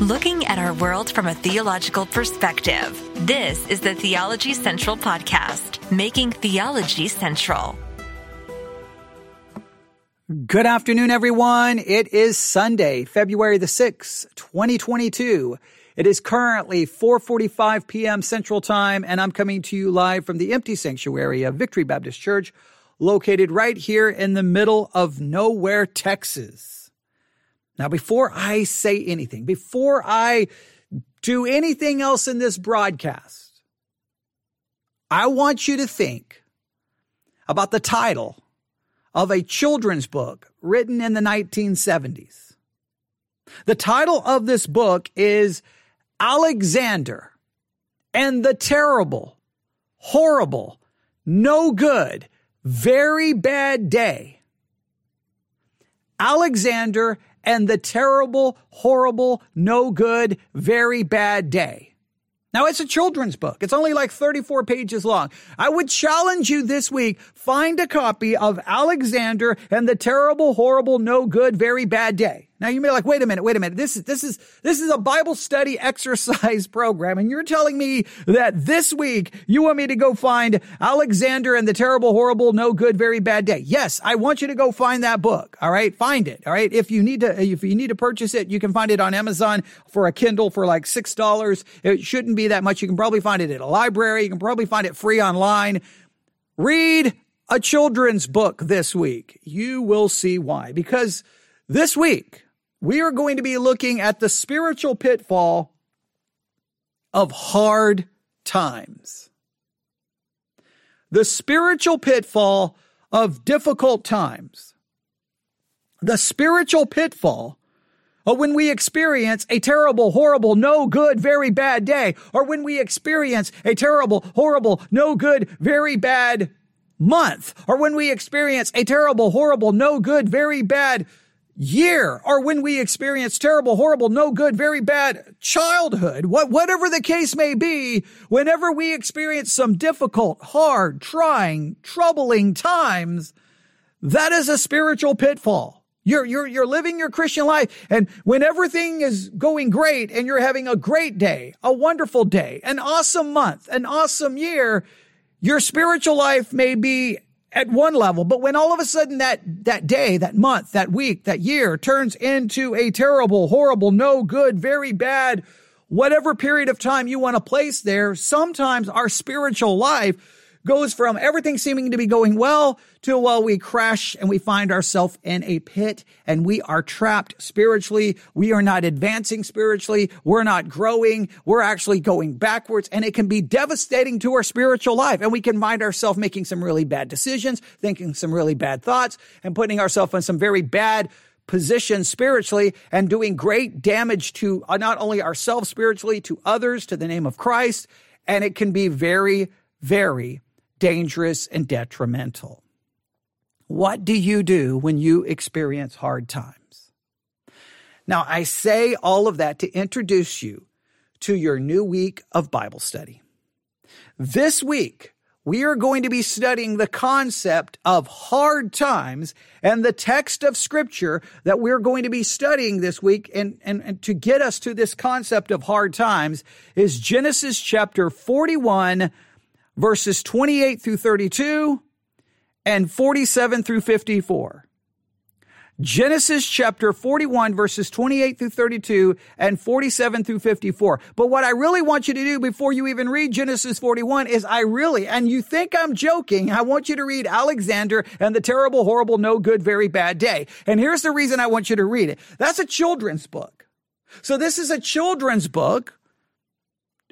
looking at our world from a theological perspective. This is the Theology Central Podcast, making theology central. Good afternoon, everyone. It is Sunday, February the 6th, 2022. It is currently 4:45 p.m. Central Time and I'm coming to you live from the empty sanctuary of Victory Baptist Church located right here in the middle of nowhere, Texas. Now, before I say anything, before I do anything else in this broadcast, I want you to think about the title of a children's book written in the 1970s. The title of this book is Alexander and the Terrible, Horrible, No Good, Very Bad Day. Alexander and the Terrible, Horrible, No Good, Very Bad Day. Now it's a children's book. It's only like 34 pages long. I would challenge you this week, find a copy of Alexander and the terrible, horrible, no good, very bad day. Now you may be like, wait a minute, wait a minute. This is, this is, this is a Bible study exercise program. And you're telling me that this week you want me to go find Alexander and the terrible, horrible, no good, very bad day. Yes, I want you to go find that book. All right. Find it. All right. If you need to, if you need to purchase it, you can find it on Amazon for a Kindle for like $6. It shouldn't be that much. You can probably find it at a library. You can probably find it free online. Read a children's book this week. You will see why. Because this week, we are going to be looking at the spiritual pitfall of hard times. The spiritual pitfall of difficult times. The spiritual pitfall of when we experience a terrible, horrible, no good, very bad day, or when we experience a terrible, horrible, no good, very bad month, or when we experience a terrible, horrible, no good, very bad year or when we experience terrible, horrible, no good, very bad childhood, what, whatever the case may be, whenever we experience some difficult, hard, trying, troubling times, that is a spiritual pitfall. You're, you're, you're living your Christian life. And when everything is going great and you're having a great day, a wonderful day, an awesome month, an awesome year, your spiritual life may be at one level, but when all of a sudden that, that day, that month, that week, that year turns into a terrible, horrible, no good, very bad, whatever period of time you want to place there, sometimes our spiritual life goes from everything seeming to be going well to well, we crash and we find ourselves in a pit and we are trapped spiritually. We are not advancing spiritually. We're not growing. We're actually going backwards and it can be devastating to our spiritual life. And we can find ourselves making some really bad decisions, thinking some really bad thoughts and putting ourselves in some very bad position spiritually and doing great damage to not only ourselves spiritually, to others, to the name of Christ. And it can be very, very dangerous and detrimental. What do you do when you experience hard times? Now, I say all of that to introduce you to your new week of Bible study. This week, we are going to be studying the concept of hard times and the text of scripture that we're going to be studying this week and, and, and to get us to this concept of hard times is Genesis chapter 41 verses 28 through 32 and 47 through 54. Genesis chapter 41 verses 28 through 32 and 47 through 54. But what I really want you to do before you even read Genesis 41 is I really, and you think I'm joking, I want you to read Alexander and the terrible, horrible, no good, very bad day. And here's the reason I want you to read it. That's a children's book. So this is a children's book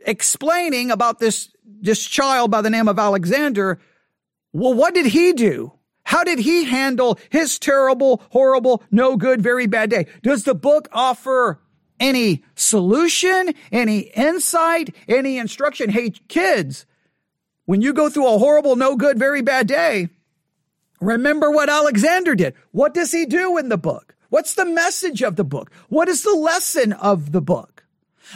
explaining about this, this child by the name of Alexander. Well, what did he do? How did he handle his terrible, horrible, no good, very bad day? Does the book offer any solution, any insight, any instruction? Hey, kids, when you go through a horrible, no good, very bad day, remember what Alexander did. What does he do in the book? What's the message of the book? What is the lesson of the book?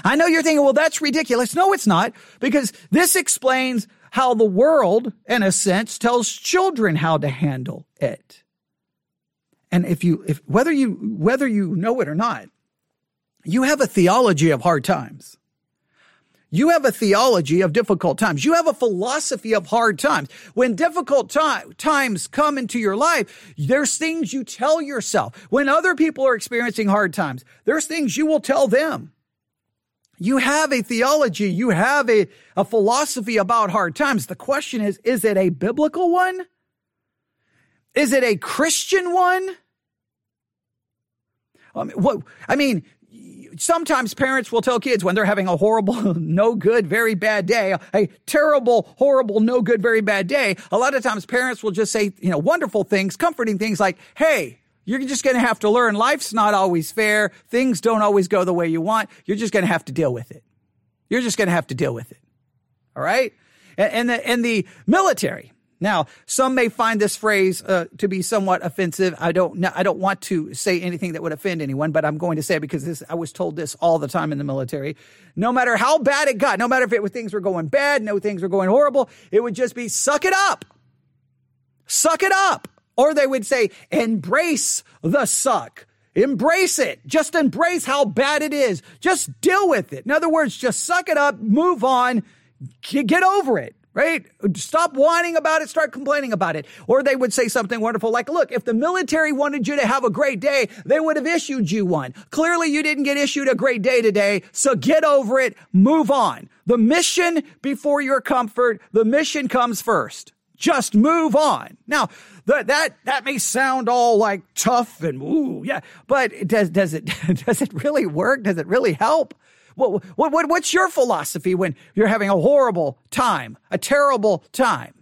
I know you're thinking, well, that's ridiculous. No, it's not, because this explains how the world, in a sense, tells children how to handle it. And if you, if whether you, whether you know it or not, You have a theology of hard times. You have a theology of difficult times. You have a philosophy of hard times. When difficult time, times come into your life, there's things you tell yourself. When other people are experiencing hard times, there's things you will tell them. You have a theology. You have a, a philosophy about hard times. The question is, is it a biblical one? Is it a Christian one? I mean, what, I mean, sometimes parents will tell kids when they're having a horrible, no good, very bad day, a terrible, horrible, no good, very bad day. A lot of times parents will just say, you know, wonderful things, comforting things like, Hey, you're just going to have to learn life's not always fair. Things don't always go the way you want. You're just going to have to deal with it. You're just going to have to deal with it. All right. And, the, and the military, now, some may find this phrase uh, to be somewhat offensive. I don't. I don't want to say anything that would offend anyone, but I'm going to say it because this, I was told this all the time in the military. No matter how bad it got, no matter if it things were going bad, no things were going horrible, it would just be suck it up, suck it up, or they would say embrace the suck. Embrace it. Just embrace how bad it is. Just deal with it. In other words, just suck it up, move on, get over it right? Stop whining about it, start complaining about it. Or they would say something wonderful like, look, if the military wanted you to have a great day, they would have issued you one. Clearly you didn't get issued a great day today, so get over it, move on. The mission before your comfort, the mission comes first. Just move on. Now, that that that may sound all like tough and ooh, yeah, but does does it does it really work? Does it really help? What, what, what, what's your philosophy when you're having a horrible time, a terrible time?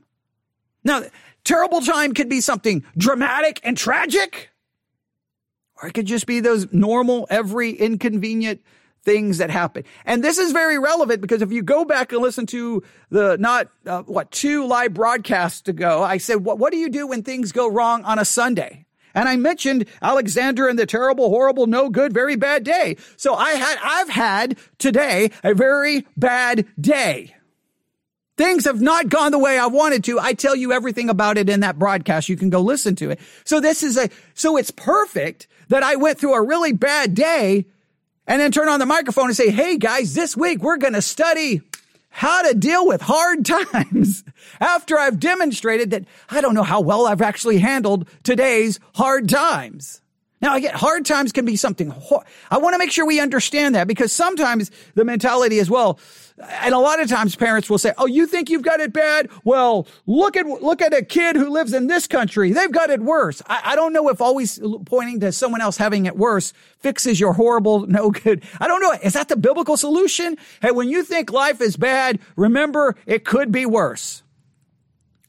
Now, terrible time could be something dramatic and tragic, or it could just be those normal, every inconvenient things that happen. And this is very relevant because if you go back and listen to the not uh, what two live broadcasts ago, I said, what, what do you do when things go wrong on a Sunday? And I mentioned Alexander and the terrible, horrible, no good, very bad day. So I had, I've had today a very bad day. Things have not gone the way I wanted to. I tell you everything about it in that broadcast. You can go listen to it. So this is a, so it's perfect that I went through a really bad day and then turn on the microphone and say, Hey guys, this week we're going to study how to deal with hard times after I've demonstrated that I don't know how well I've actually handled today's hard times. Now, I get hard times can be something. I want to make sure we understand that because sometimes the mentality is, well, and a lot of times parents will say, "Oh, you think you've got it bad? Well, look at look at a kid who lives in this country. They've got it worse." I, I don't know if always pointing to someone else having it worse fixes your horrible, no good. I don't know. Is that the biblical solution? Hey, when you think life is bad, remember it could be worse.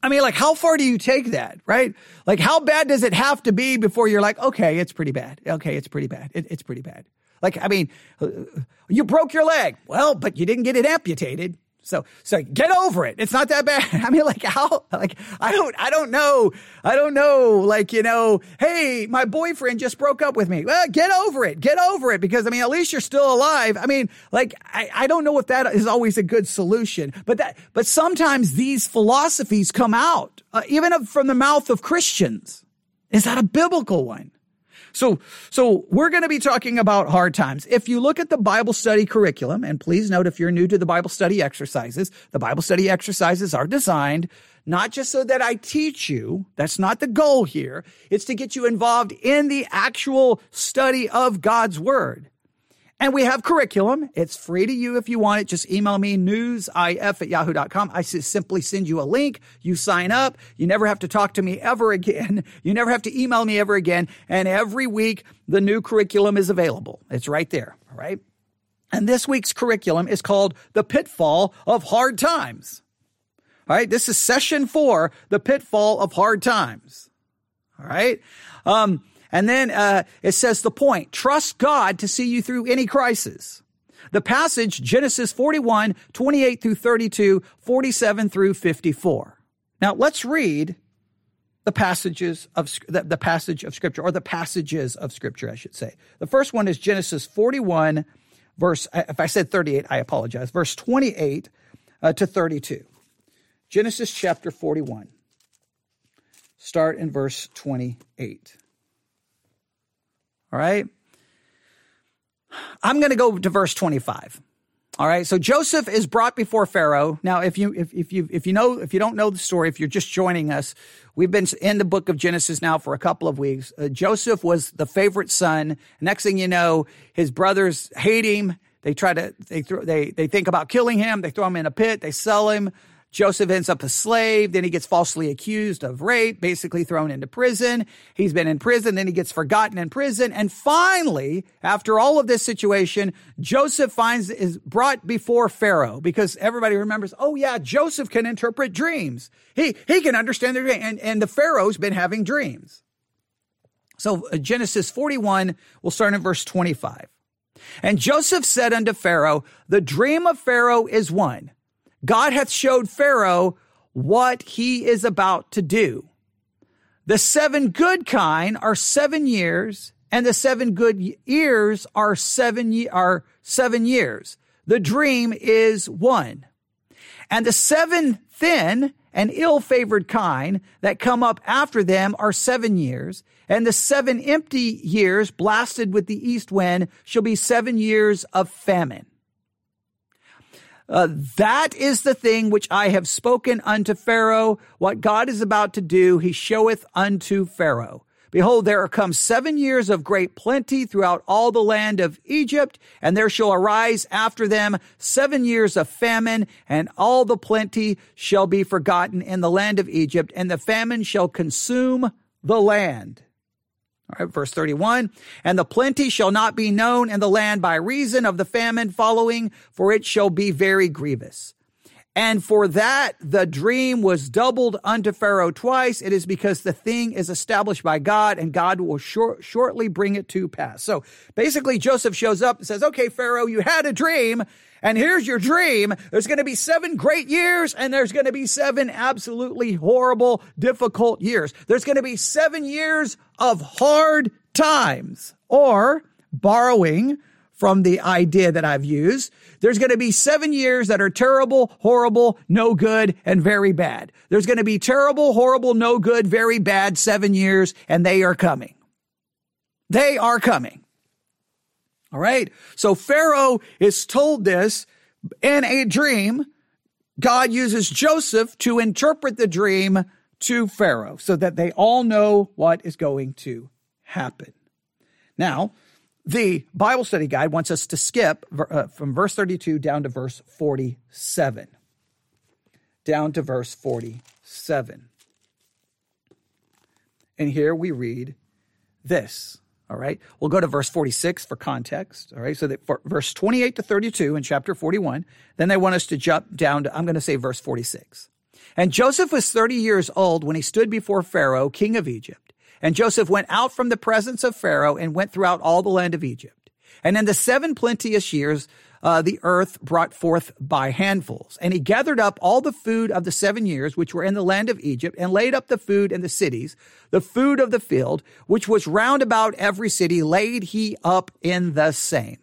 I mean, like, how far do you take that, right? Like, how bad does it have to be before you're like, okay, it's pretty bad. Okay, it's pretty bad. It, it's pretty bad. Like, I mean, you broke your leg. Well, but you didn't get it amputated. So, so get over it. It's not that bad. I mean, like how, like, I don't, I don't know. I don't know. Like, you know, hey, my boyfriend just broke up with me. Well, get over it. Get over it because I mean, at least you're still alive. I mean, like, I, I don't know if that is always a good solution, but that, but sometimes these philosophies come out, uh, even from the mouth of Christians. Is that a biblical one? So, so we're going to be talking about hard times. If you look at the Bible study curriculum, and please note if you're new to the Bible study exercises, the Bible study exercises are designed not just so that I teach you. That's not the goal here. It's to get you involved in the actual study of God's word. And we have curriculum. It's free to you if you want it. Just email me newsif at yahoo.com. I simply send you a link. You sign up. You never have to talk to me ever again. You never have to email me ever again. And every week the new curriculum is available. It's right there. All right. And this week's curriculum is called The Pitfall of Hard Times. All right. This is session four, The Pitfall of Hard Times. All right. Um, and then uh, it says the point trust God to see you through any crisis. The passage, Genesis 41, 28 through 32, 47 through 54. Now let's read the passages of the, the passage of scripture, or the passages of scripture, I should say. The first one is Genesis 41, verse, if I said 38, I apologize, verse 28 uh, to 32. Genesis chapter 41. Start in verse 28. All right. I'm going to go to verse 25. All right. So Joseph is brought before Pharaoh. Now, if you, if, if you, if you know, if you don't know the story, if you're just joining us, we've been in the book of Genesis now for a couple of weeks. Uh, Joseph was the favorite son. Next thing you know, his brothers hate him. They try to, they throw, they, they think about killing him. They throw him in a pit. They sell him. Joseph ends up a slave. Then he gets falsely accused of rape, basically thrown into prison. He's been in prison. Then he gets forgotten in prison. And finally, after all of this situation, Joseph finds is brought before Pharaoh because everybody remembers, oh yeah, Joseph can interpret dreams. He, he can understand the dream. And, and the Pharaoh's been having dreams. So uh, Genesis 41, we'll start in verse 25. And Joseph said unto Pharaoh, the dream of Pharaoh is one. God hath showed Pharaoh what he is about to do. The seven good kine are seven years, and the seven good ears are seven, are seven years. The dream is one. And the seven thin and ill-favored kine that come up after them are seven years, and the seven empty years blasted with the east wind shall be seven years of famine. Uh, that is the thing which I have spoken unto Pharaoh. What God is about to do, he showeth unto Pharaoh. Behold, there come seven years of great plenty throughout all the land of Egypt, and there shall arise after them seven years of famine, and all the plenty shall be forgotten in the land of Egypt, and the famine shall consume the land. Right, verse 31. And the plenty shall not be known in the land by reason of the famine following, for it shall be very grievous. And for that the dream was doubled unto Pharaoh twice. It is because the thing is established by God and God will short, shortly bring it to pass. So basically Joseph shows up and says, okay, Pharaoh, you had a dream and here's your dream. There's going to be seven great years and there's going to be seven absolutely horrible, difficult years. There's going to be seven years of hard times or borrowing from the idea that I've used. There's going to be seven years that are terrible, horrible, no good, and very bad. There's going to be terrible, horrible, no good, very bad seven years, and they are coming. They are coming. All right. So Pharaoh is told this in a dream. God uses Joseph to interpret the dream to Pharaoh so that they all know what is going to happen. Now, the Bible study guide wants us to skip uh, from verse 32 down to verse 47. Down to verse 47. And here we read this. All right. We'll go to verse 46 for context. All right. So that verse 28 to 32 in chapter 41. Then they want us to jump down to, I'm going to say verse 46. And Joseph was 30 years old when he stood before Pharaoh, king of Egypt. And Joseph went out from the presence of Pharaoh and went throughout all the land of Egypt. And in the seven plenteous years, uh, the earth brought forth by handfuls. And he gathered up all the food of the seven years which were in the land of Egypt, and laid up the food in the cities, the food of the field, which was round about every city, laid he up in the same.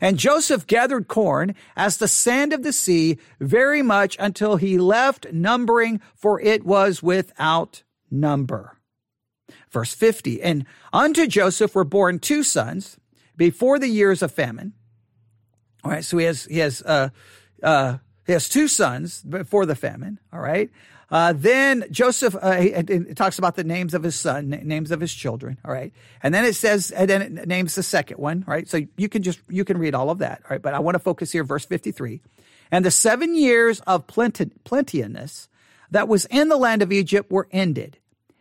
And Joseph gathered corn as the sand of the sea very much until he left numbering, for it was without number. Verse 50. And unto Joseph were born two sons before the years of famine. All right, so he has he has uh, uh, he has two sons before the famine. All right. Uh, then Joseph uh, it, talks about the names of his son, names of his children. All right, and then it says, and then it names the second one. Right, so you can just you can read all of that. All right, but I want to focus here, verse fifty three, and the seven years of plenty, plenteousness that was in the land of Egypt were ended,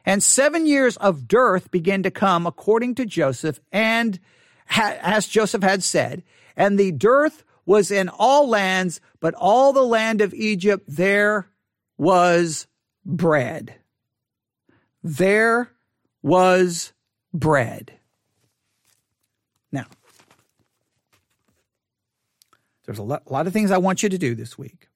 and seven years of dearth began to come according to Joseph, and as Joseph had said, and the dearth was in all lands, but all the land of Egypt there was bread. There was bread. Now, there's a lot, a lot, of things I want you to do this week,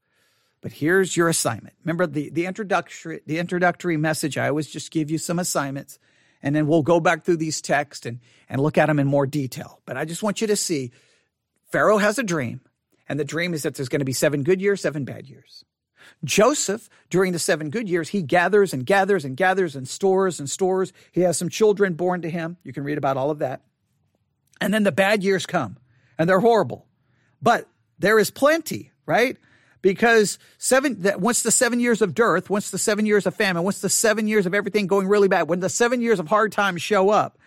but here's your assignment. Remember the, the introductory the introductory message. I always just give you some assignments, and then we'll go back through these texts and and look at them in more detail. But I just want you to see Pharaoh has a dream, and the dream is that there's going to be seven good years, seven bad years. Joseph, during the seven good years, he gathers and gathers and gathers and stores and stores. He has some children born to him. You can read about all of that. And then the bad years come. and they're horrible. But there is plenty, right? Because seven, that once the seven years of dearth, once the seven years of famine, once the seven years of everything going really bad, when the seven years of hard times show up,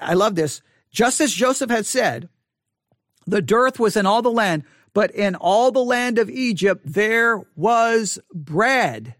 I love this. Just as Joseph had said, the dearth was in all the land, but in all the land of Egypt there was bread.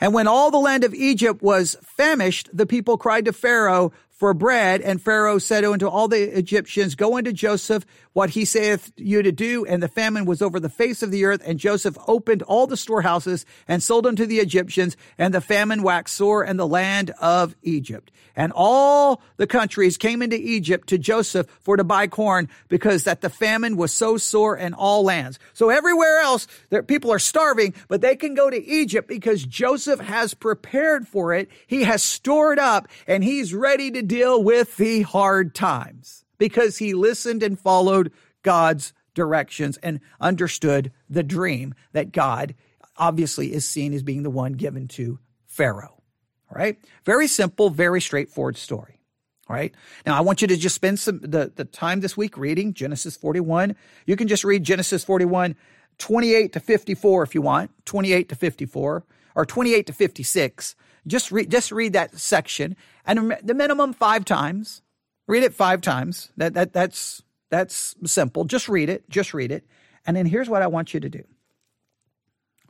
And when all the land of Egypt was famished, the people cried to Pharaoh for bread. And Pharaoh said unto all the Egyptians, Go unto Joseph what he saith you to do. And the famine was over the face of the earth. And Joseph opened all the storehouses and sold them to the Egyptians. And the famine waxed sore in the land of Egypt. And all the countries came into Egypt to Joseph for to buy corn because that the famine was so sore in all lands. So everywhere else, there, people are starving, but they can go to Egypt because Joseph has prepared for it. He has stored up and he's ready to deal with the hard times because he listened and followed God's directions and understood the dream that God obviously is seen as being the one given to Pharaoh. All right. Very simple, very straightforward story. All right. Now I want you to just spend some the, the time this week reading Genesis 41. You can just read Genesis 41, 28 to 54 if you want, 28 to 54 or 28 to 56. Just read, just read that section and the minimum five times. Read it five times. That, that, that's, that's simple. Just read it. Just read it. And then here's what I want you to do.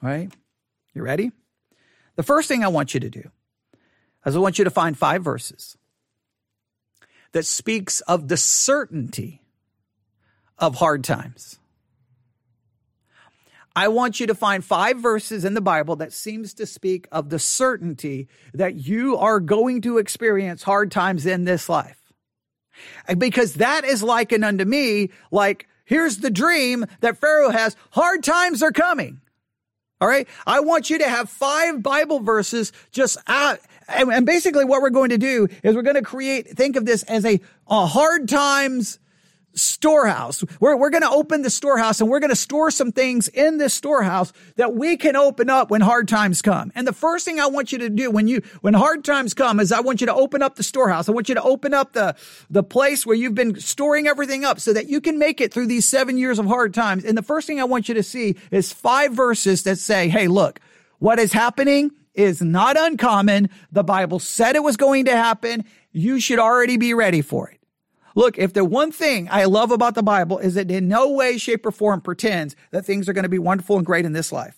All right. You ready? The first thing I want you to do is I want you to find five verses that speaks of the certainty of hard times. I want you to find five verses in the Bible that seems to speak of the certainty that you are going to experience hard times in this life. Because that is likened unto me, like, here's the dream that Pharaoh has. Hard times are coming. All right. I want you to have five Bible verses just out. And basically what we're going to do is we're going to create, think of this as a, a hard times storehouse. We're, we're going to open the storehouse and we're going to store some things in this storehouse that we can open up when hard times come. And the first thing I want you to do when you, when hard times come is I want you to open up the storehouse. I want you to open up the, the place where you've been storing everything up so that you can make it through these seven years of hard times. And the first thing I want you to see is five verses that say, Hey, look, what is happening is not uncommon. The Bible said it was going to happen. You should already be ready for it. Look, if the one thing I love about the Bible is that in no way, shape, or form pretends that things are going to be wonderful and great in this life.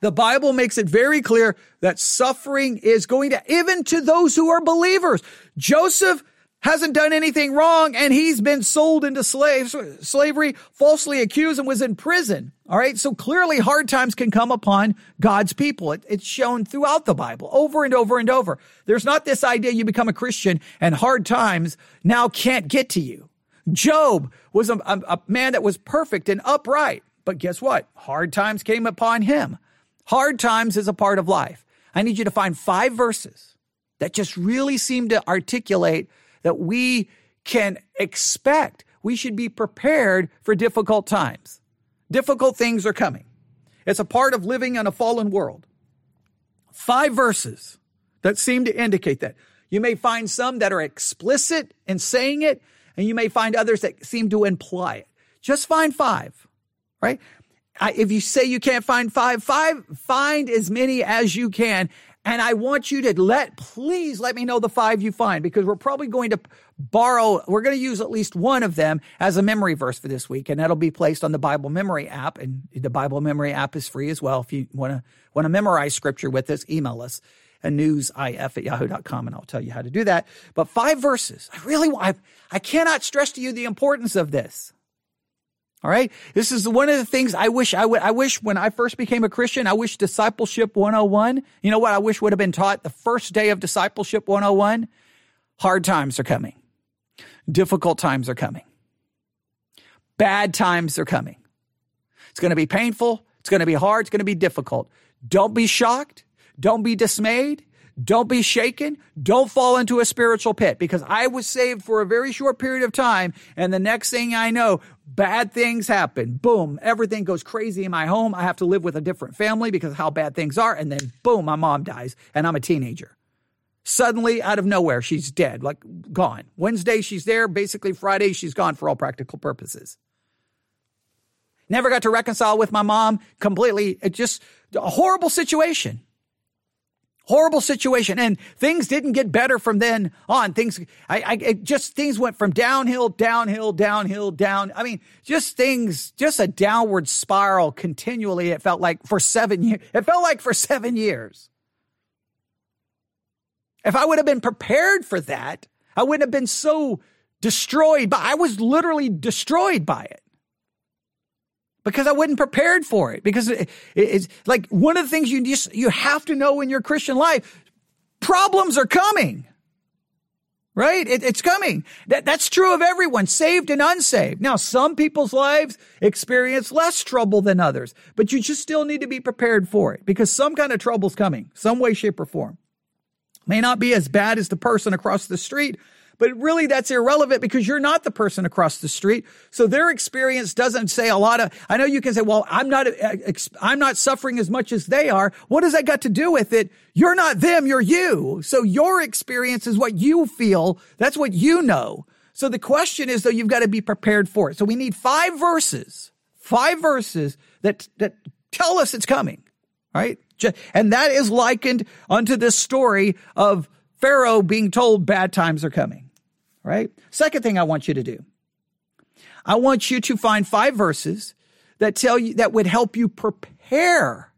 The Bible makes it very clear that suffering is going to, even to those who are believers. Joseph hasn't done anything wrong and he's been sold into slaves, slavery, falsely accused and was in prison. All right. So clearly hard times can come upon God's people. It, it's shown throughout the Bible over and over and over. There's not this idea you become a Christian and hard times now can't get to you. Job was a, a, a man that was perfect and upright. But guess what? Hard times came upon him. Hard times is a part of life. I need you to find five verses that just really seem to articulate that we can expect. We should be prepared for difficult times. Difficult things are coming. It's a part of living in a fallen world. Five verses that seem to indicate that. You may find some that are explicit in saying it, and you may find others that seem to imply it. Just find five, right? I, if you say you can't find five, five, find as many as you can and I want you to let, please let me know the five you find because we're probably going to borrow, we're going to use at least one of them as a memory verse for this week. And that'll be placed on the Bible memory app. And the Bible memory app is free as well. If you want to, want to memorize scripture with us, email us at newsif at yahoo.com and I'll tell you how to do that. But five verses. I really, I, I cannot stress to you the importance of this. All right. This is one of the things I wish I would, I wish when I first became a Christian, I wish discipleship 101, you know what I wish would have been taught the first day of discipleship 101? Hard times are coming. Difficult times are coming. Bad times are coming. It's going to be painful. It's going to be hard. It's going to be difficult. Don't be shocked. Don't be dismayed. Don't be shaken. Don't fall into a spiritual pit because I was saved for a very short period of time. And the next thing I know, bad things happen. Boom. Everything goes crazy in my home. I have to live with a different family because how bad things are. And then boom, my mom dies and I'm a teenager. Suddenly, out of nowhere, she's dead, like gone. Wednesday, she's there. Basically, Friday, she's gone for all practical purposes. Never got to reconcile with my mom completely. It just a horrible situation. Horrible situation. And things didn't get better from then on. Things, I, I just, things went from downhill, downhill, downhill, down. I mean, just things, just a downward spiral continually. It felt like for seven years. It felt like for seven years. If I would have been prepared for that, I wouldn't have been so destroyed. But I was literally destroyed by it because I wasn't prepared for it. Because it, it's like one of the things you just, you have to know in your Christian life, problems are coming. Right? It, it's coming. That, that's true of everyone, saved and unsaved. Now, some people's lives experience less trouble than others, but you just still need to be prepared for it because some kind of trouble's coming, some way, shape, or form. May not be as bad as the person across the street, but really that's irrelevant because you're not the person across the street. So their experience doesn't say a lot of, I know you can say, well, I'm not, uh, I'm not suffering as much as they are. What does that got to do with it? You're not them, you're you. So your experience is what you feel. That's what you know. So the question is though, you've got to be prepared for it. So we need five verses, five verses that, that tell us it's coming, right? And that is likened unto this story of Pharaoh being told bad times are coming right? Second thing I want you to do. I want you to find five verses that tell you, that would help you prepare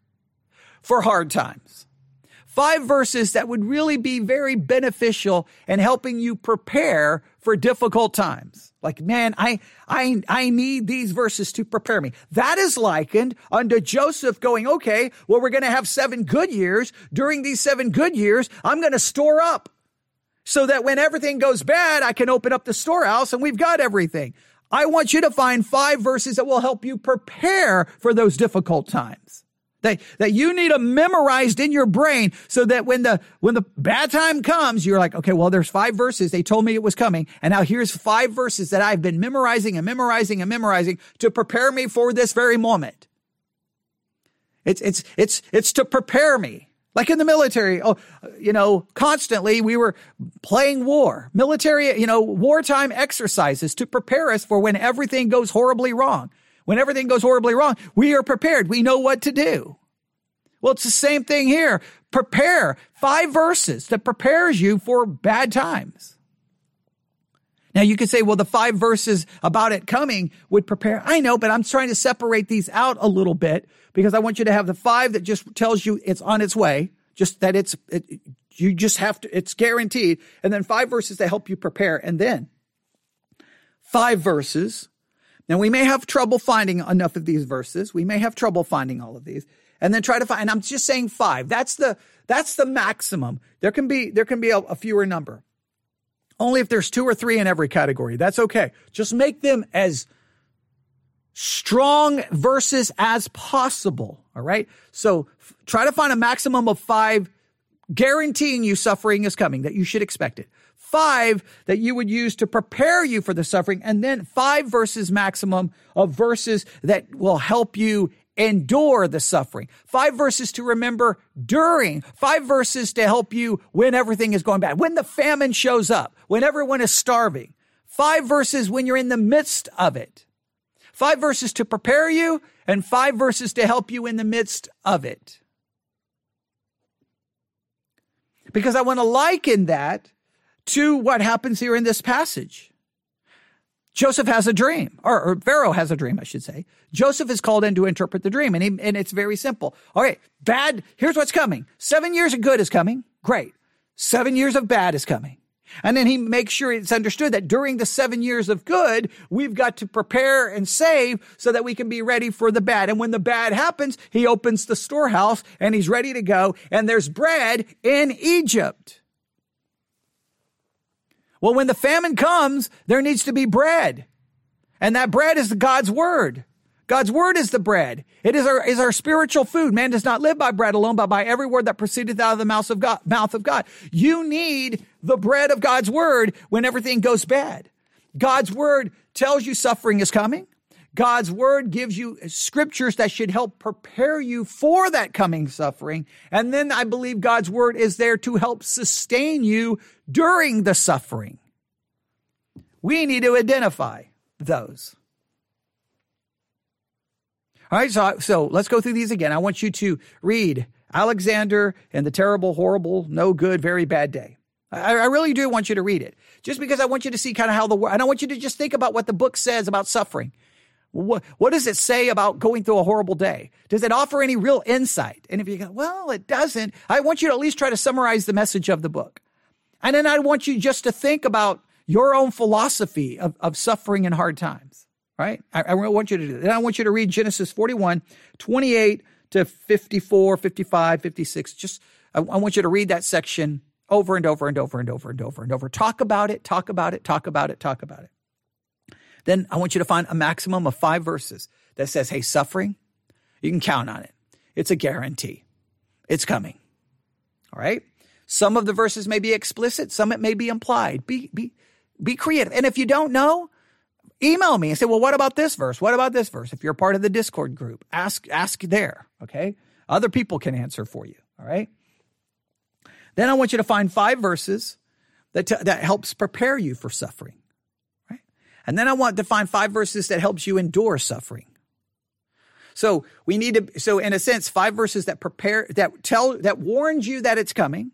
for hard times. Five verses that would really be very beneficial in helping you prepare for difficult times. Like, man, I, I, I need these verses to prepare me. That is likened unto Joseph going, okay, well, we're going to have seven good years. During these seven good years, I'm going to store up so that when everything goes bad, I can open up the storehouse and we've got everything. I want you to find five verses that will help you prepare for those difficult times. That, that you need them memorized in your brain so that when the, when the bad time comes, you're like, okay, well, there's five verses. They told me it was coming. And now here's five verses that I've been memorizing and memorizing and memorizing to prepare me for this very moment. It's, it's, it's, it's to prepare me. Like in the military, oh, you know, constantly we were playing war, military, you know, wartime exercises to prepare us for when everything goes horribly wrong. When everything goes horribly wrong, we are prepared. We know what to do. Well, it's the same thing here. Prepare five verses that prepares you for bad times. Now you could say, well, the five verses about it coming would prepare. I know, but I'm trying to separate these out a little bit because I want you to have the five that just tells you it's on its way, just that it's, it, you just have to, it's guaranteed. And then five verses to help you prepare. And then five verses. Now we may have trouble finding enough of these verses. We may have trouble finding all of these and then try to find, and I'm just saying five. That's the, that's the maximum. There can be, there can be a, a fewer number. Only if there's two or three in every category. That's okay. Just make them as strong verses as possible. All right. So f- try to find a maximum of five guaranteeing you suffering is coming, that you should expect it. Five that you would use to prepare you for the suffering, and then five verses maximum of verses that will help you endure the suffering. Five verses to remember during, five verses to help you when everything is going bad, when the famine shows up, when everyone is starving. Five verses when you're in the midst of it. Five verses to prepare you and five verses to help you in the midst of it. Because I want to liken that to what happens here in this passage. Joseph has a dream, or, or, Pharaoh has a dream, I should say. Joseph is called in to interpret the dream, and, he, and it's very simple. All right, bad, here's what's coming. Seven years of good is coming. Great. Seven years of bad is coming. And then he makes sure it's understood that during the seven years of good, we've got to prepare and save so that we can be ready for the bad. And when the bad happens, he opens the storehouse and he's ready to go. And there's bread in Egypt. Well, when the famine comes, there needs to be bread. And that bread is God's word. God's word is the bread. It is our, is our spiritual food. Man does not live by bread alone, but by every word that proceedeth out of the mouth of God, mouth of God. You need the bread of God's word when everything goes bad. God's word tells you suffering is coming. God's word gives you scriptures that should help prepare you for that coming suffering. And then I believe God's word is there to help sustain you during the suffering. We need to identify those. All right, so, so let's go through these again. I want you to read Alexander and the terrible, horrible, no good, very bad day. I, I really do want you to read it, just because I want you to see kind of how the I don't want you to just think about what the book says about suffering. What, what does it say about going through a horrible day? Does it offer any real insight? And if you go, well, it doesn't, I want you to at least try to summarize the message of the book. And then I want you just to think about your own philosophy of, of suffering and hard times, right? I, I want you to do that. And I want you to read Genesis 41, 28 to 54, 55, 56. Just, I, I want you to read that section over and over and over and over and over and over. Talk about it, talk about it, talk about it, talk about it. Then I want you to find a maximum of five verses that says, hey, suffering, you can count on it. It's a guarantee. It's coming. All right. Some of the verses may be explicit, some it may be implied. Be, be, be creative. And if you don't know, email me and say, well, what about this verse? What about this verse? If you're part of the Discord group, ask, ask there. Okay. Other people can answer for you. All right. Then I want you to find five verses that, t- that helps prepare you for suffering. And then I want to find five verses that helps you endure suffering. So we need to, so in a sense, five verses that prepare, that tell, that warns you that it's coming,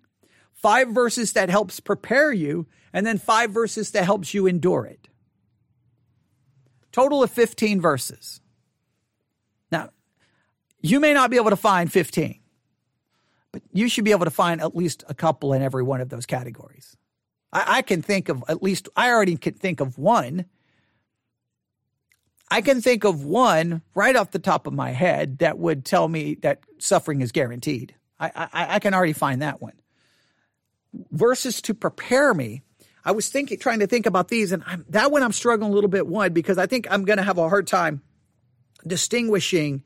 five verses that helps prepare you, and then five verses that helps you endure it. Total of 15 verses. Now, you may not be able to find 15, but you should be able to find at least a couple in every one of those categories. I, I can think of at least, I already can think of one. I can think of one right off the top of my head that would tell me that suffering is guaranteed. I, I, I can already find that one. Verses to prepare me. I was thinking, trying to think about these, and I'm, that one I'm struggling a little bit. One because I think I'm going to have a hard time distinguishing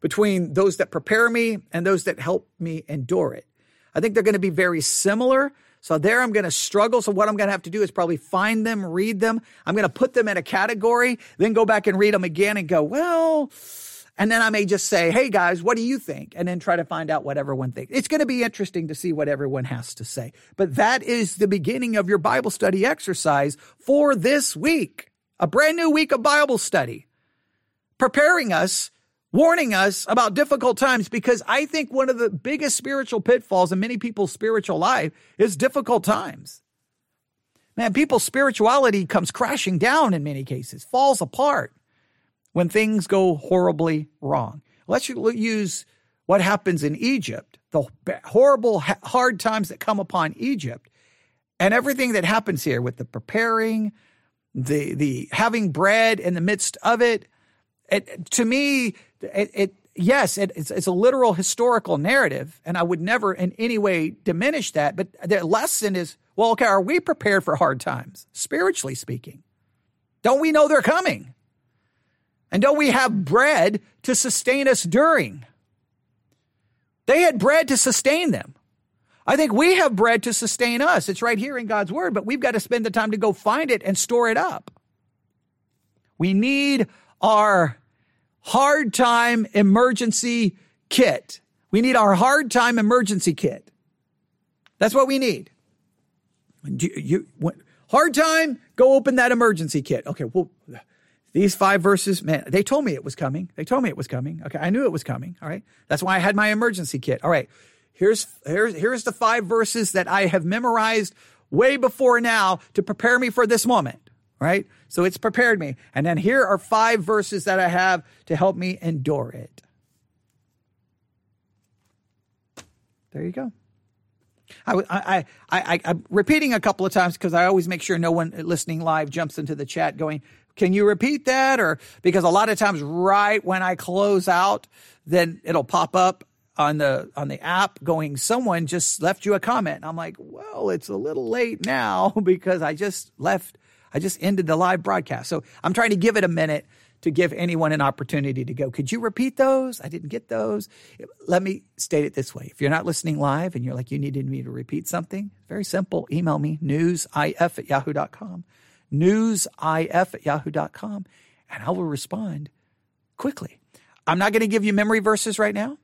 between those that prepare me and those that help me endure it. I think they're going to be very similar. So there I'm going to struggle. So what I'm going to have to do is probably find them, read them. I'm going to put them in a category, then go back and read them again and go, well, and then I may just say, hey guys, what do you think? And then try to find out what everyone thinks. It's going to be interesting to see what everyone has to say. But that is the beginning of your Bible study exercise for this week. A brand new week of Bible study. Preparing us warning us about difficult times because I think one of the biggest spiritual pitfalls in many people's spiritual life is difficult times. Man, people's spirituality comes crashing down in many cases, falls apart when things go horribly wrong. Let's use what happens in Egypt, the horrible, hard times that come upon Egypt, and everything that happens here with the preparing, the the having bread in the midst of it. It to me, it, it yes, it, it's, it's a literal historical narrative, and I would never in any way diminish that. But the lesson is, well, okay, are we prepared for hard times, spiritually speaking? Don't we know they're coming? And don't we have bread to sustain us during? They had bread to sustain them. I think we have bread to sustain us. It's right here in God's word, but we've got to spend the time to go find it and store it up. We need our hard time emergency kit. We need our hard time emergency kit. That's what we need. You, you, hard time, go open that emergency kit. Okay, well, these five verses, man, they told me it was coming. They told me it was coming. Okay, I knew it was coming. All right, that's why I had my emergency kit. All right, here's here's here's the five verses that I have memorized way before now to prepare me for this moment right? So it's prepared me. And then here are five verses that I have to help me endure it. There you go. I, I, I, I, am repeating a couple of times because I always make sure no one listening live jumps into the chat going, can you repeat that? Or because a lot of times right when I close out, then it'll pop up on the on the app going someone just left you a comment and i'm like well it's a little late now because i just left I just ended the live broadcast. So I'm trying to give it a minute to give anyone an opportunity to go, could you repeat those? I didn't get those. Let me state it this way. If you're not listening live and you're like, you needed me to repeat something, very simple. Email me, newsif at yahoo.com, newsif at yahoo.com. and I will respond quickly. I'm not going to give you memory verses right now,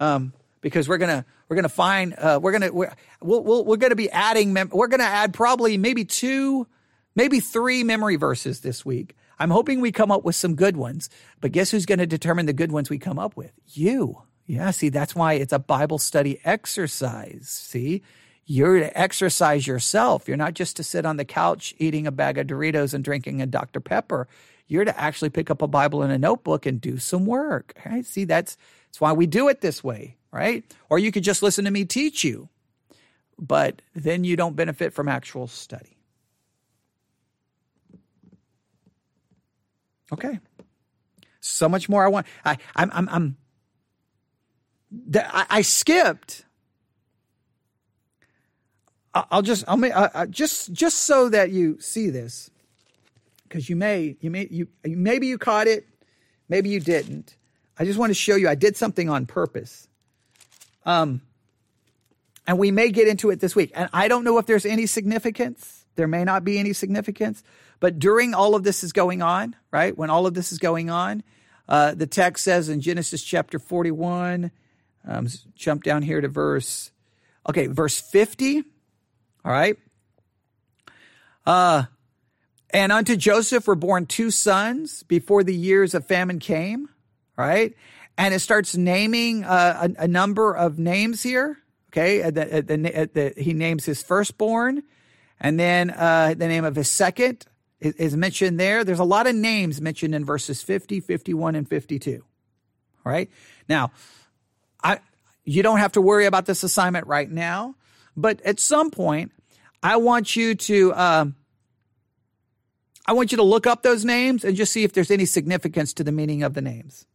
um, because we're gonna we're gonna find uh, we're gonna we're we'll, we'll, we're gonna be adding mem- we're gonna add probably maybe two, maybe three memory verses this week. I'm hoping we come up with some good ones, but guess who's going to determine the good ones we come up with? You. Yeah, see, that's why it's a Bible study exercise. See, you're to exercise yourself. You're not just to sit on the couch eating a bag of Doritos and drinking a Dr. Pepper. You're to actually pick up a Bible and a notebook and do some work. Right? See, that's that's why we do it this way, right? Or you could just listen to me teach you, but then you don't benefit from actual study. Okay. So much more I want. I I'm I'm, I'm I, I skipped. I'll just I'll make uh, just just so that you see this, because you may you may you maybe you caught it, maybe you didn't. I just want to show you I did something on purpose. Um, and we may get into it this week. And I don't know if there's any significance. There may not be any significance. But during all of this is going on, right? When all of this is going on, uh, the text says in Genesis chapter 41, um, jump down here to verse, okay, verse 50. All right. Uh, and unto Joseph were born two sons before the years of famine came, right? And it starts naming uh, a, a, number of names here. Okay. The, the, the, he names his firstborn and then uh, the name of his second is, mentioned there. There's a lot of names mentioned in verses 50, 51, and 52. All right. Now, I, you don't have to worry about this assignment right now, but at some point, I want you to, um, I want you to look up those names and just see if there's any significance to the meaning of the names.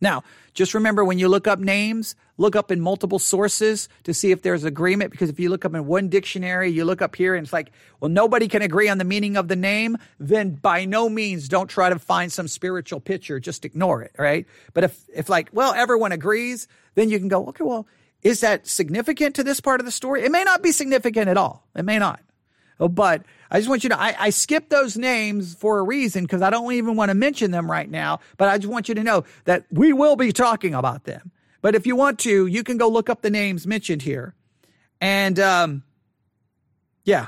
Now, just remember when you look up names, look up in multiple sources to see if there's agreement. Because if you look up in one dictionary, you look up here and it's like, well, nobody can agree on the meaning of the name, then by no means don't try to find some spiritual picture. Just ignore it, right? But if, if like, well, everyone agrees, then you can go, okay, well, is that significant to this part of the story? It may not be significant at all. It may not. Oh, but I just want you to, I, I skipped those names for a reason because I don't even want to mention them right now, but I just want you to know that we will be talking about them. But if you want to, you can go look up the names mentioned here. And, um, yeah,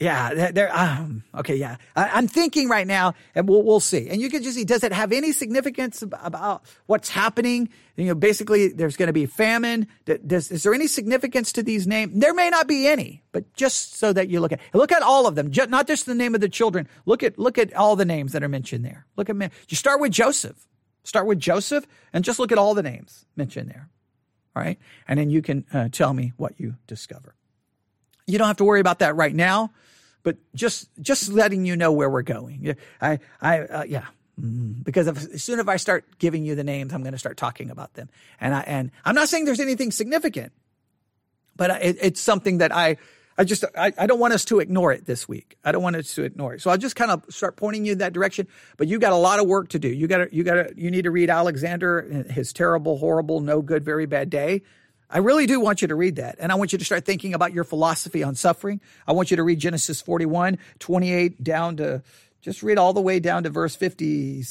Yeah, there. Um, okay, yeah. I, am thinking right now, and we'll we'll see. And you can just see, does it have any significance about what's happening? You know, basically, there's going to be famine. Does is there any significance to these names? There may not be any, but just so that you look at look at all of them, just, not just the name of the children. Look at look at all the names that are mentioned there. Look at you start with Joseph. Start with Joseph, and just look at all the names mentioned there. All right, and then you can uh, tell me what you discover. You don't have to worry about that right now but just just letting you know where we're going. I I uh, yeah. Mm-hmm. Because if, as soon as I start giving you the names, I'm going to start talking about them, and I and I'm not saying there's anything significant, but it, it's something that I I just I, I don't want us to ignore it this week. I don't want us to ignore it. So I'll just kind of start pointing you in that direction. But you got a lot of work to do. You got to you got to you need to read Alexander his terrible, horrible, no good, very bad day. I really do want you to read that. And I want you to start thinking about your philosophy on suffering. I want you to read Genesis 41, 28 down to, just read all the way down to verse 50.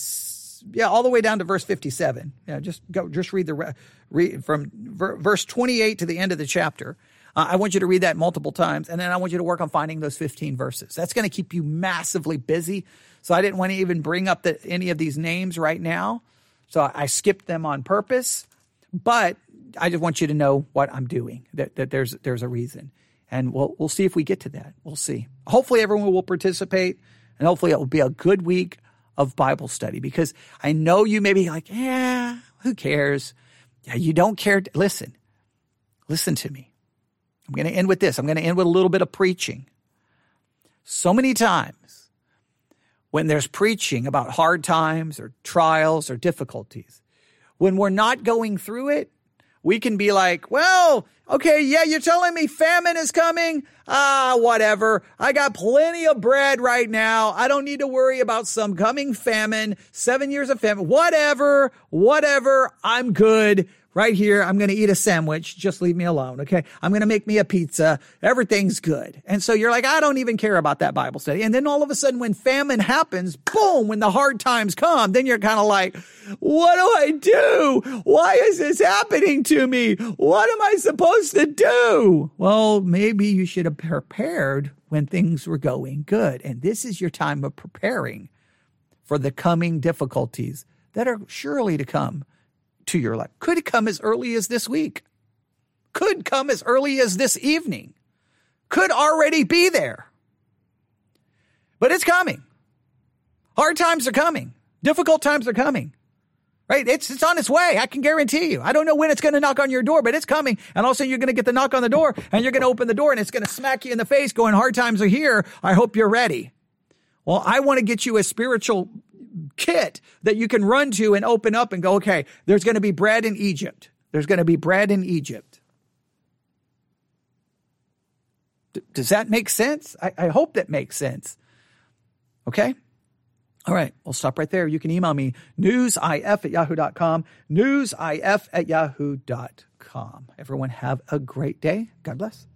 Yeah, all the way down to verse 57. Yeah, just go, just read the, read from verse 28 to the end of the chapter. Uh, I want you to read that multiple times. And then I want you to work on finding those 15 verses. That's going to keep you massively busy. So I didn't want to even bring up the, any of these names right now. So I, I skipped them on purpose. But I just want you to know what I'm doing. That that there's there's a reason, and we'll we'll see if we get to that. We'll see. Hopefully, everyone will participate, and hopefully, it will be a good week of Bible study. Because I know you may be like, yeah, who cares? Yeah, you don't care. Listen, listen to me. I'm going to end with this. I'm going to end with a little bit of preaching. So many times when there's preaching about hard times or trials or difficulties, when we're not going through it, we can be like, well, okay, yeah, you're telling me famine is coming. Ah, whatever. I got plenty of bread right now. I don't need to worry about some coming famine, seven years of famine, whatever, whatever. I'm good. Right here. I'm going to eat a sandwich. Just leave me alone. Okay. I'm going to make me a pizza. Everything's good. And so you're like, I don't even care about that Bible study. And then all of a sudden, when famine happens, boom, when the hard times come, then you're kind of like, what do I do? Why is this happening to me? What am I supposed to do? Well, maybe you should have prepared when things were going good. And this is your time of preparing for the coming difficulties that are surely to come to your life. Could come as early as this week. Could come as early as this evening. Could already be there. But it's coming. Hard times are coming. Difficult times are coming. Right? It's, it's on its way. I can guarantee you. I don't know when it's going to knock on your door, but it's coming. And also you're going to get the knock on the door and you're going to open the door and it's going to smack you in the face going, hard times are here. I hope you're ready. Well, I want to get you a spiritual kit that you can run to and open up and go, okay, there's going to be bread in Egypt. There's going to be bread in Egypt. D- does that make sense? I, I hope that makes sense. Okay. All right, we'll stop right there. You can email me newsif at yahoo.com, newsif at yahoo.com. Everyone have a great day. God bless.